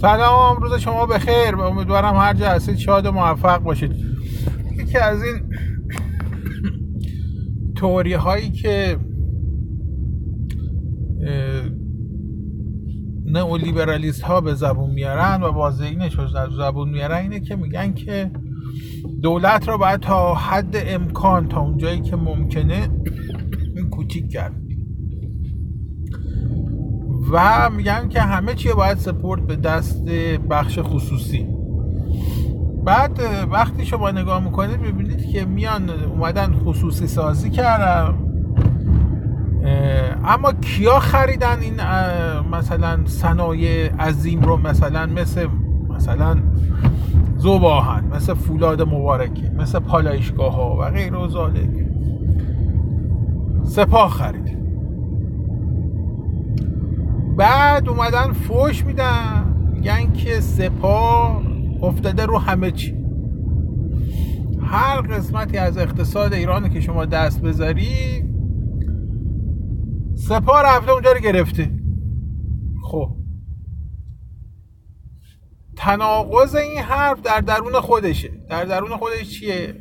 سلام روز شما بخیر. و امیدوارم هر جا هستید شاد و موفق باشید. یکی از این توری هایی که نئولیبرالیست ها به زبون میارن و واضحینش رو زبون میارن اینه که میگن که دولت را باید تا حد امکان تا اونجایی که ممکنه کوچیک کرد. و میگن که همه چیه باید سپورت به دست بخش خصوصی. بعد وقتی شما نگاه می‌کنید ببینید که میان اومدن خصوصی سازی کردن. اما کیا خریدن این مثلا صنایع عظیم رو؟ مثلا مثل مثلا زوباهن مثل فولاد مبارکه مثل پالایشگاه ها و غیر و سپاه خرید. بعد اومدن فوش میدن. میگن که سپاه افتاده رو همه چی. هر قسمتی از اقتصاد ایران که شما دست بذاری سپاه رفته اونجا رو گرفته. خب. تناقض این حرف در درون خودشه. در درون خودش چیه؟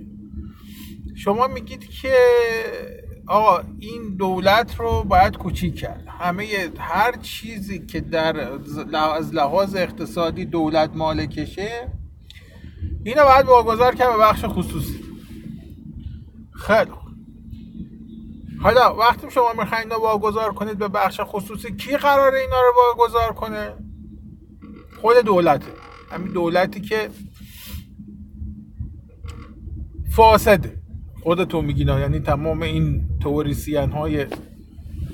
شما میگید که آقا این دولت رو باید کوچیک کرد. همه هر چیزی که در از لحاظ اقتصادی دولت مالکشه اینو باید واگذار کرد به بخش خصوصی. خیلی حالا وقتی شما می‌خواین اینو واگذار کنید به بخش خصوصی کی قراره اینا رو واگذار کنه؟ خود دولته. همین دولتی که فاسده. خودتون میگین یعنی تمام این توریسیان های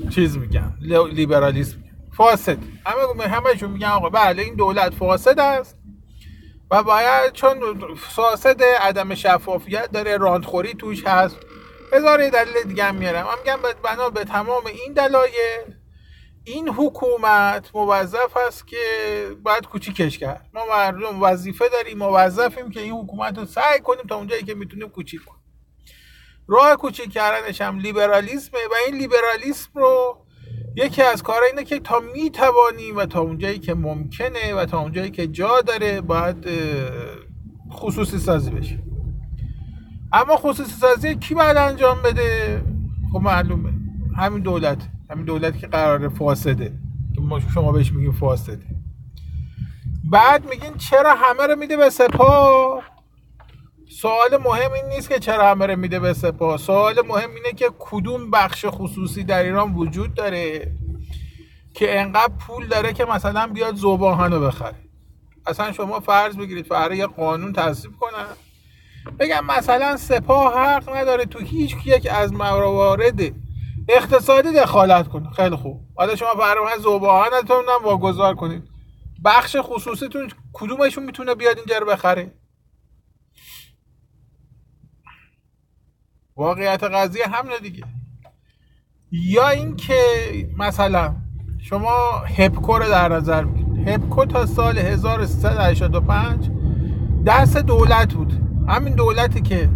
چیز میگن. لیبرالیسم. فاسد. همه همشون میگن آقا بله این دولت فاسد است. و باید چون فاسد عدم شفافیت داره راندخوری توش هست. هزار دلیل دیگه هم میارم. من میگم بنا به تمام این دلایل این حکومت موظف است که باید کوچیکش کرد. ما مردم وظیفه داریم موظفیم که این حکومت رو سعی کنیم تا اونجایی که می‌تونیم کوچیک کنیم. راه کوچیک کردنش هم لیبرالیسمه و این لیبرالیسم رو یکی از کارها اینه که تا می‌توانیم و تا اونجایی که ممکنه و تا اونجایی که جا داره باید خصوصی سازی بشه. اما خصوصی سازی کی باید انجام بده؟ خب معلومه. همین دولت. همین دولتی که قرار فاسده. که ما شما بهش میگیم فاسده. بعد میگین چرا همه رو میده به سپاه؟ سوال مهم این نیست که چرا همه میده به سپاه. سوال مهم اینه که کدوم بخش خصوصی در ایران وجود داره که انقدر پول داره که مثلا بیاد زوباهن رو بخره. اصلا شما فرض بگیرید فرق یه قانون تصویب کنن. بگم مثلا سپاه حق نداره تو هیچ یک از موارد اقتصادی دخالت کنه. خیلی خوب. حالا شما فرق زوباهنتون هم واگذار کنید. بخش خصوصیتون کدومشون می‌تونه بیاد اینجا رو بخره؟ واقعیت قضیه همینه دیگه. یا اینکه مثلا شما هپکو رو در نظر بگیرید. هپکو تا سال 1385 دست دولت بود. همین دولتی که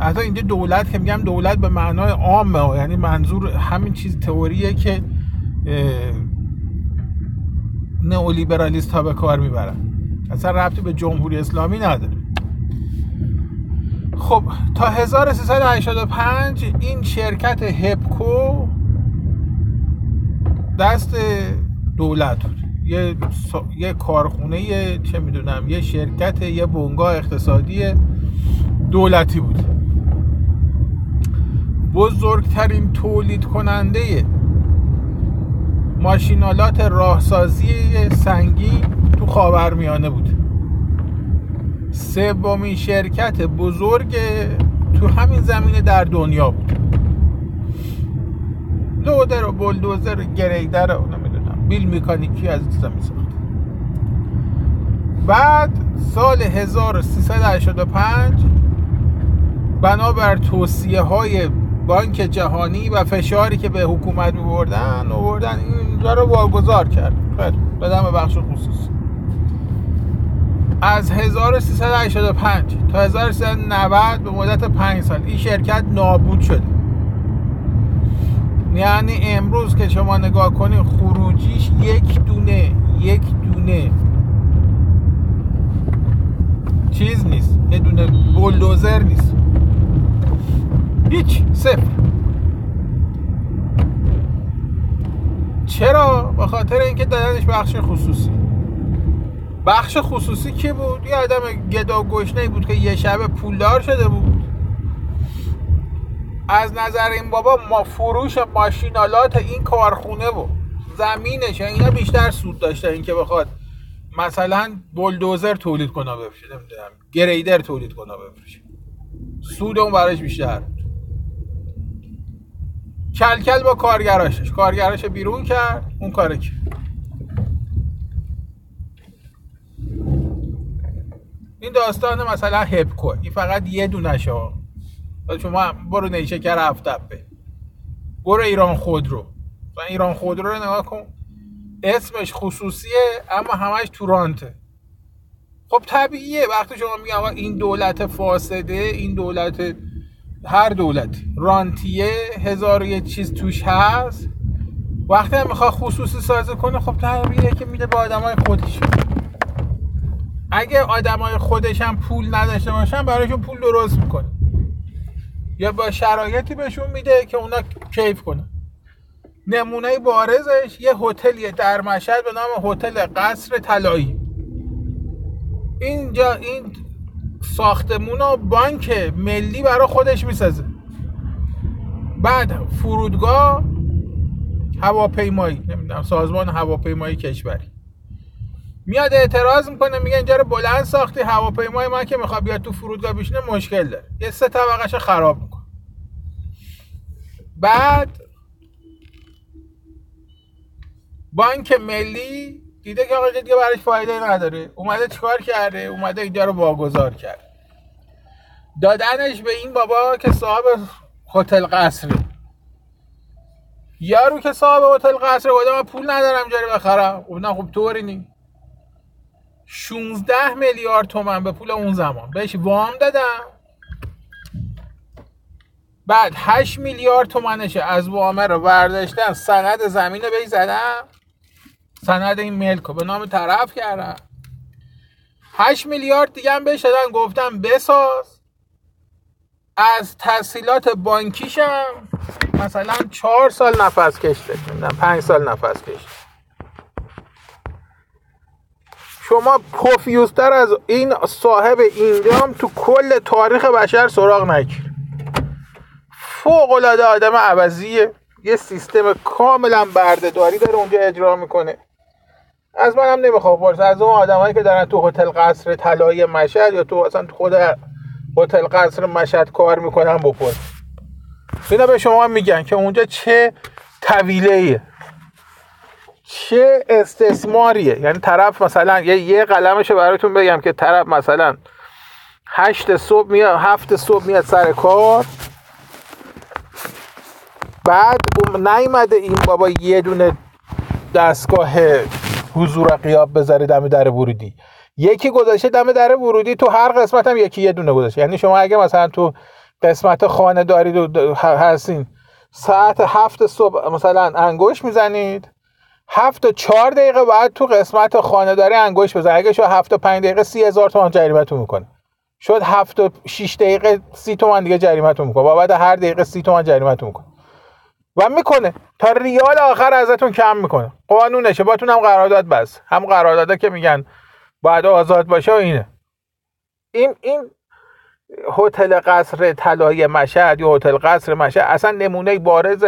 حتی اینجا دولت که میگم دولت به معنای عامه یعنی منظور همین چیز تئوریه که نئولیبرالیست ها به کار می‌برن. اصلا ربطی به جمهوری اسلامی نداره. خب تا 1385 این شرکت هپکو دست دولت بود. یه, یه کارخونه چه می‌دونم یه شرکت یه بنگاه اقتصادی دولتی بود. بزرگترین تولید کننده ماشینالات راهسازی سنگی تو خاورمیانه بود. سومین شرکت بزرگ تو همین زمینه در دنیا بود. لودر و بلدوزر و گریدر و نمی‌دونم بیل میکانیکی از زمین ساخت. بعد سال 1385 بنابر توصیه های بانک جهانی و فشاری که به حکومت می بردن آوردن اینجا رو واگذار کرد. بدم به بخش خصوصی. از 1385 تا 1390 به مدت 5 سال. این شرکت نابود شد. یعنی امروز که شما نگاه کنید خروجیش یک دونه یک دونه. چیز نیست. یه دونه بولدوزر نیست. هیچ صفر. چرا؟ به خاطر اینکه دادنش بخش خصوصی. بخش خصوصی کی بود؟ یه آدم گدا گشنه بود که یه شب پولدار شده بود. از نظر این بابا ما فروش ماشینالات این کارخونه بود زمینش اینا بیشتر سود داشته این که بخواد مثلا بلدوزر تولید کنه بفروشه نمی‌دونم گریدر تولید کنه بفروشه. سود اون براش بیشتر بود. کلکل با کارگراشش کارگراش بیرون کرد. اون کاره کرد. این داستان مثلا هپکو این فقط یه دونه شما شما برو نیشکر هفتپه برو ایران خودرو. و ایران خودرو رو نگاه کن. اسمش خصوصیه اما همش تورانته. خب طبیعیه. وقتی شما آقا این دولت فاسده این دولت هر دولت رانتیه هزار یه چیز توش هست. وقتی هم می‌خواد خصوصی سازه کنه خب طبیعیه که میده به آدمای خودش اگه آدمای خودش هم پول نداشته باشن برایشون پول درست می‌کنه. یا با شرایطی بهشون میده که اونا کیف کنن. نمونه بارزش یه هتلیه در مشهد به نام هتل قصر طلایی. اینجا این ساختمون و بانک ملی برای خودش می‌سازه. بعد فرودگاه هواپیمایی نمی‌دونم سازمان هواپیمایی کشوری. میاد اعتراض می‌کنه میگه اینجا رو بلند ساختی هواپیمای ما که می‌خواد بیاد تو فرودگاه بشینه مشکل داره. یه سه طبقهش خراب می‌کنه. بعد بانک ملی دیده که آقا دیگه براش فایده نداره. اومده چیکار کرده؟ اومده اینجا رو واگذار کرد دادنش به این بابا که صاحب هتل قصره. یارو که صاحب هتل قصره گفته من پول ندارم جاری بخرم. نه خب طوری نی. 16 میلیارد تومن به پول اون زمان. بهش وام دادم. بعد 8 میلیارد تومنش از وامه رو برداشتن سند زمین بهش زدم. سند این ملک رو به نام طرف کردم. 8 میلیارد دیگه هم بهش دادن. گفتم بساز. از تحصیلات بانکیشم مثلا چهار سال نفس کشته. نمی‌دونم پنج سال نفس کشته. شما پوفیوستر از این صاحب ایندام تو کل تاریخ بشر سراغ نگیر. فوق العاده آدم عوضیه. یه سیستم کاملا بردهداری داره اونجا اجرا می‌کنه. از منم نمی‌خوام پرس از اون آدمایی که دارن تو هتل قصر طلایی مشهد یا تو اصلا خود هتل قصر مشهد کار می‌کنن بپرس. اینا به شما میگن که اونجا چه طویله ایه چه استثماریه؟ یعنی طرف مثلا یه, یه قلمشو براتون بگم که طرف مثلا هشت صبح میاد هفت صبح میاد سر کار بعد اون نیومده این بابا یه دونه دستگاه حضور قیاب بذاره دم در ورودی. یکی گذاشته دم در ورودی تو هر قسمت هم یکی یه دونه گذاشته. یعنی شما اگه مثلا تو قسمت خانه دارید و هستین ساعت هفت صبح مثلا انگوش می‌زنید. هفت و چهار دقیقه بعد تو قسمت خانه داری انگوش بزن اگه شو هفت و پنج دقیقه سی هزار تومان جریمتون می‌کنه. شد هفت و شیش دقیقه سی تومن دیگه جریمتون می‌کنه. بعد هر دقیقه سی تومن جریمتون می‌کنه. و می‌کنه. تا ریال آخر ازتون کم می‌کنه. قانونشه. باتون هم قرارداد بس. هم قراردادا که میگن باید آزاد باشه و اینه. این این هتل قصر طلایی مشهد یا هتل قصر مشهد اصلا نمونه بارز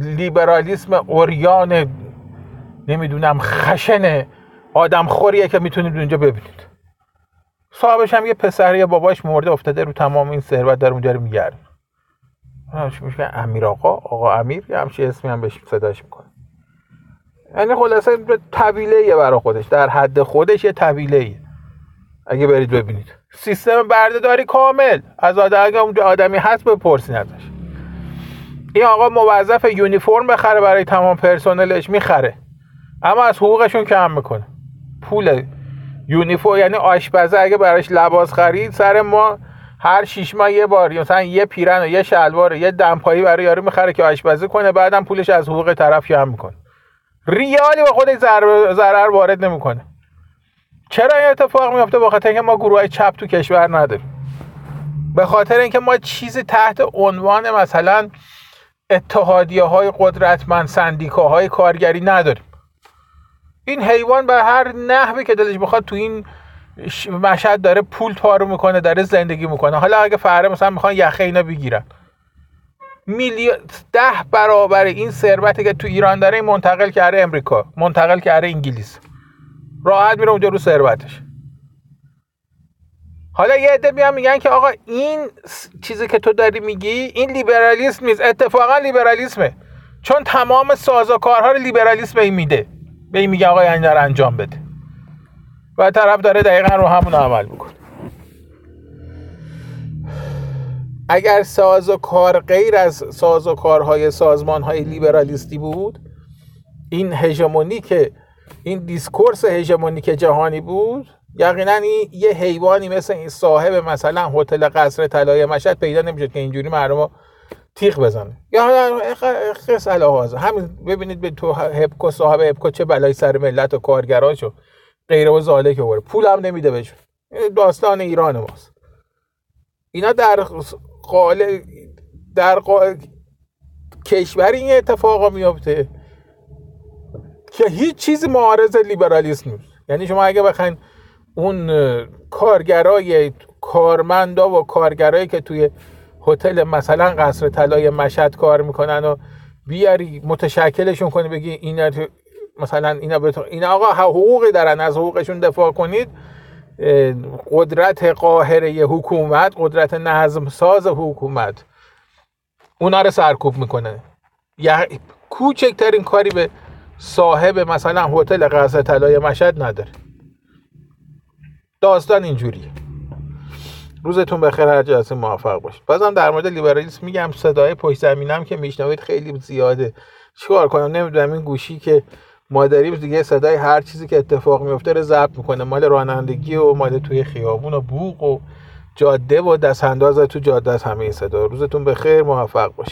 لیبرالیسم اوریان نمی‌دونم خشن آدم خوریه که می‌تونید اونجا ببینید. صاحبش هم یه پسری باباش مرده افتاده رو تمام این ثروت در اونجا رو میگرد میشه امیر آقا آقا امیر یه همچی اسمی هم بهش صداش می‌کنه. یعنی خلاصه طویله یه برا خودش. در حد خودش یه طویله اگه برید ببینید. سیستم بردهداری کامل. از آدم اگه اونجا آدمی هست بپرسین ازش. این آقا موظف یونیفرم بخره برای تمام پرسنلش می‌خره. اما از حقوقشون کم می‌کنه. پول یونیفرم یعنی آشپزه اگه براش لباس خرید سر ما هر شیش ماه یه بار مثلا یه پیرن و یه شلوار و یه دمپایی برای یارو می‌خره که آشپزی کنه بعدم پولش از حقوق طرف کم می‌کنه. ریالی به خودش ضرر وارد نمی‌کنه. چرا این اتفاق میفته بخاطر اینکه ما گروه های چپ تو کشور نداریم. به خاطر اینکه ما چیزی تحت عنوان مثلا اتحادیه های قدرتمند سندیکاهای کارگری نداریم. این حیوان به هر نحوی که دلش بخواد تو این مشهد داره پول پارو می‌کنه داره زندگی می‌کنه. حالا اگه فره مثلا می‌خوان یخه اینا بگیرن. میلیون ده برابر این ثروتی که تو ایران داره این منتقل کرده امریکا منتقل کرده انگلیس. راحت میره اونجا رو ثروتش. حالا یه عده میان میگن که آقا این چیزی که تو داری میگی این لیبرالیسم نیست. اتفاقا لیبرالیسمه. چون تمام سازوکارها رو لیبرالیسم میده. به این میگه آقا این رو انجام بده. و طرف داره دقیقا رو همون عمل می‌کنه. اگر ساز و کار غیر از ساز و کارهای سازمان های لیبرالیستی بود این هژمونی که این دیسکورس هژمونی که جهانی بود یقینا یه حیوانی مثل این صاحب مثلا هتل قصر طلای مشهد پیدا نمیشه که اینجوری مردم تیغ بزنه. یا خص الهازه همین ببینید به تو هپکو صاحب هپکو چه بلای سر ملت و کارگراشو غیره و زاله که پول پولم نمیده بهشون داستان ایران ماست. اینا در قال در قال کشور این اتفاقا میفته که هیچ چیزی معارض لیبرالیسم نیست. یعنی شما اگه بخواین اون کارگرای کارمندا و کارگرایی که توی هتل مثلا قصر طلای مشهد کار می‌کنن و بیاری متشکلشون کنی بگی اینا مثلا اینا اینا آقا حقوقی دارن از حقوقشون دفاع کنید. قدرت قاهره حکومت قدرت نظم ساز حکومت. اونا رو سرکوب می‌کنه. یا کوچکترین کاری به صاحب مثلا هتل قصر طلای مشهد نداره. داستان اینجوریه. روزتون بخیر هر جلسه موفق باش بازم در مورد لیبرالیسم میگم صدای پشت زمینم که میشنوید خیلی زیاده. چیکار کنم؟ نمی‌دونم این گوشی که ما داریم دیگه صدای هر چیزی که اتفاق میفته رو ضبط می‌کنه. مال رانندگی و مال توی خیابون و بوق و جاده و دست انداز تو جاده از همه صدا. روزتون بخیر موفق باشید